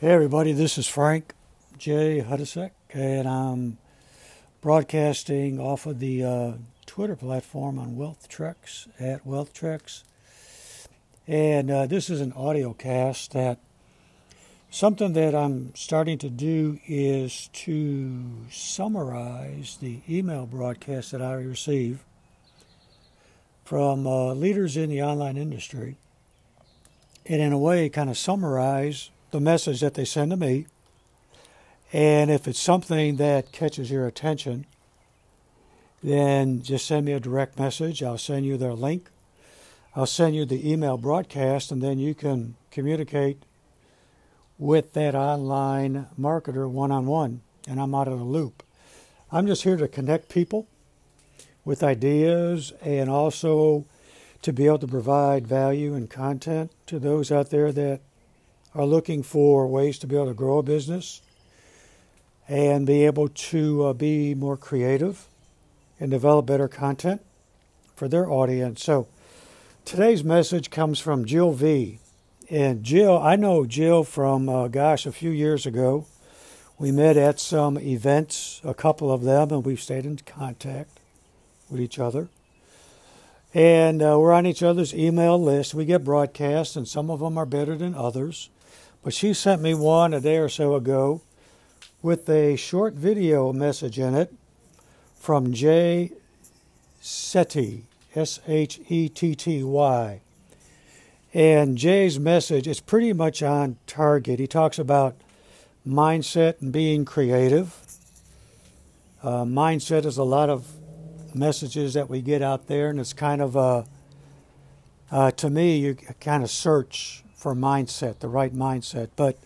Hey, everybody, this is Frank J. Hudisek, and I'm broadcasting off of the uh, Twitter platform on Wealth Treks at Wealth Treks. And uh, this is an audio cast that something that I'm starting to do is to summarize the email broadcast that I receive from uh, leaders in the online industry and in a way kind of summarize the message that they send to me. And if it's something that catches your attention, then just send me a direct message. I'll send you their link. I'll send you the email broadcast, and then you can communicate with that online marketer one on one, and I'm out of the loop. I'm just here to connect people with ideas and also to be able to provide value and content to those out there that are looking for ways to be able to grow a business and be able to uh, be more creative and develop better content for their audience. So today's message comes from Jill V. And Jill, I know Jill from, uh, gosh, a few years ago. We met at some events, a couple of them, and we've stayed in contact with each other. And uh, we're on each other's email list. We get broadcasts, and some of them are better than others. But she sent me one a day or so ago with a short video message in it from Jay Shetty, S H E T T Y. And Jay's message is pretty much on target. He talks about mindset and being creative. Uh, mindset is a lot of messages that we get out there, and it's kind of a, uh, to me, you kind of search for mindset, the right mindset. But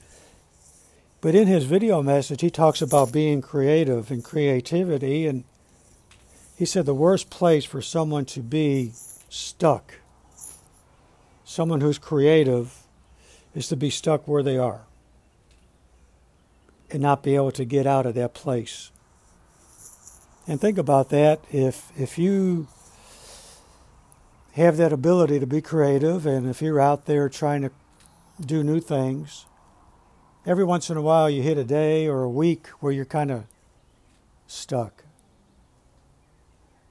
but in his video message, he talks about being creative and creativity, and he said the worst place for someone to be stuck, someone who's creative, is to be stuck where they are and not be able to get out of that place. And think about that if if you have that ability to be creative and if you're out there trying to do new things. Every once in a while, you hit a day or a week where you're kind of stuck.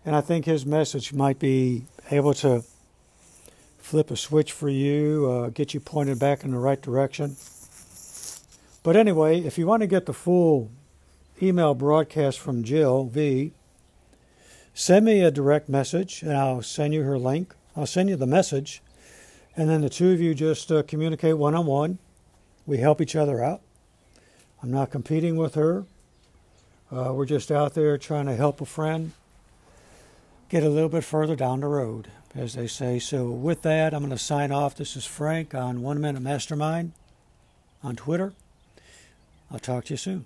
And I think his message might be able to flip a switch for you, uh, get you pointed back in the right direction. But anyway, if you want to get the full email broadcast from Jill V, send me a direct message and I'll send you her link. I'll send you the message and then the two of you just uh, communicate one on one. We help each other out. I'm not competing with her. Uh, we're just out there trying to help a friend get a little bit further down the road, as they say. So, with that, I'm going to sign off. This is Frank on One Minute Mastermind on Twitter. I'll talk to you soon.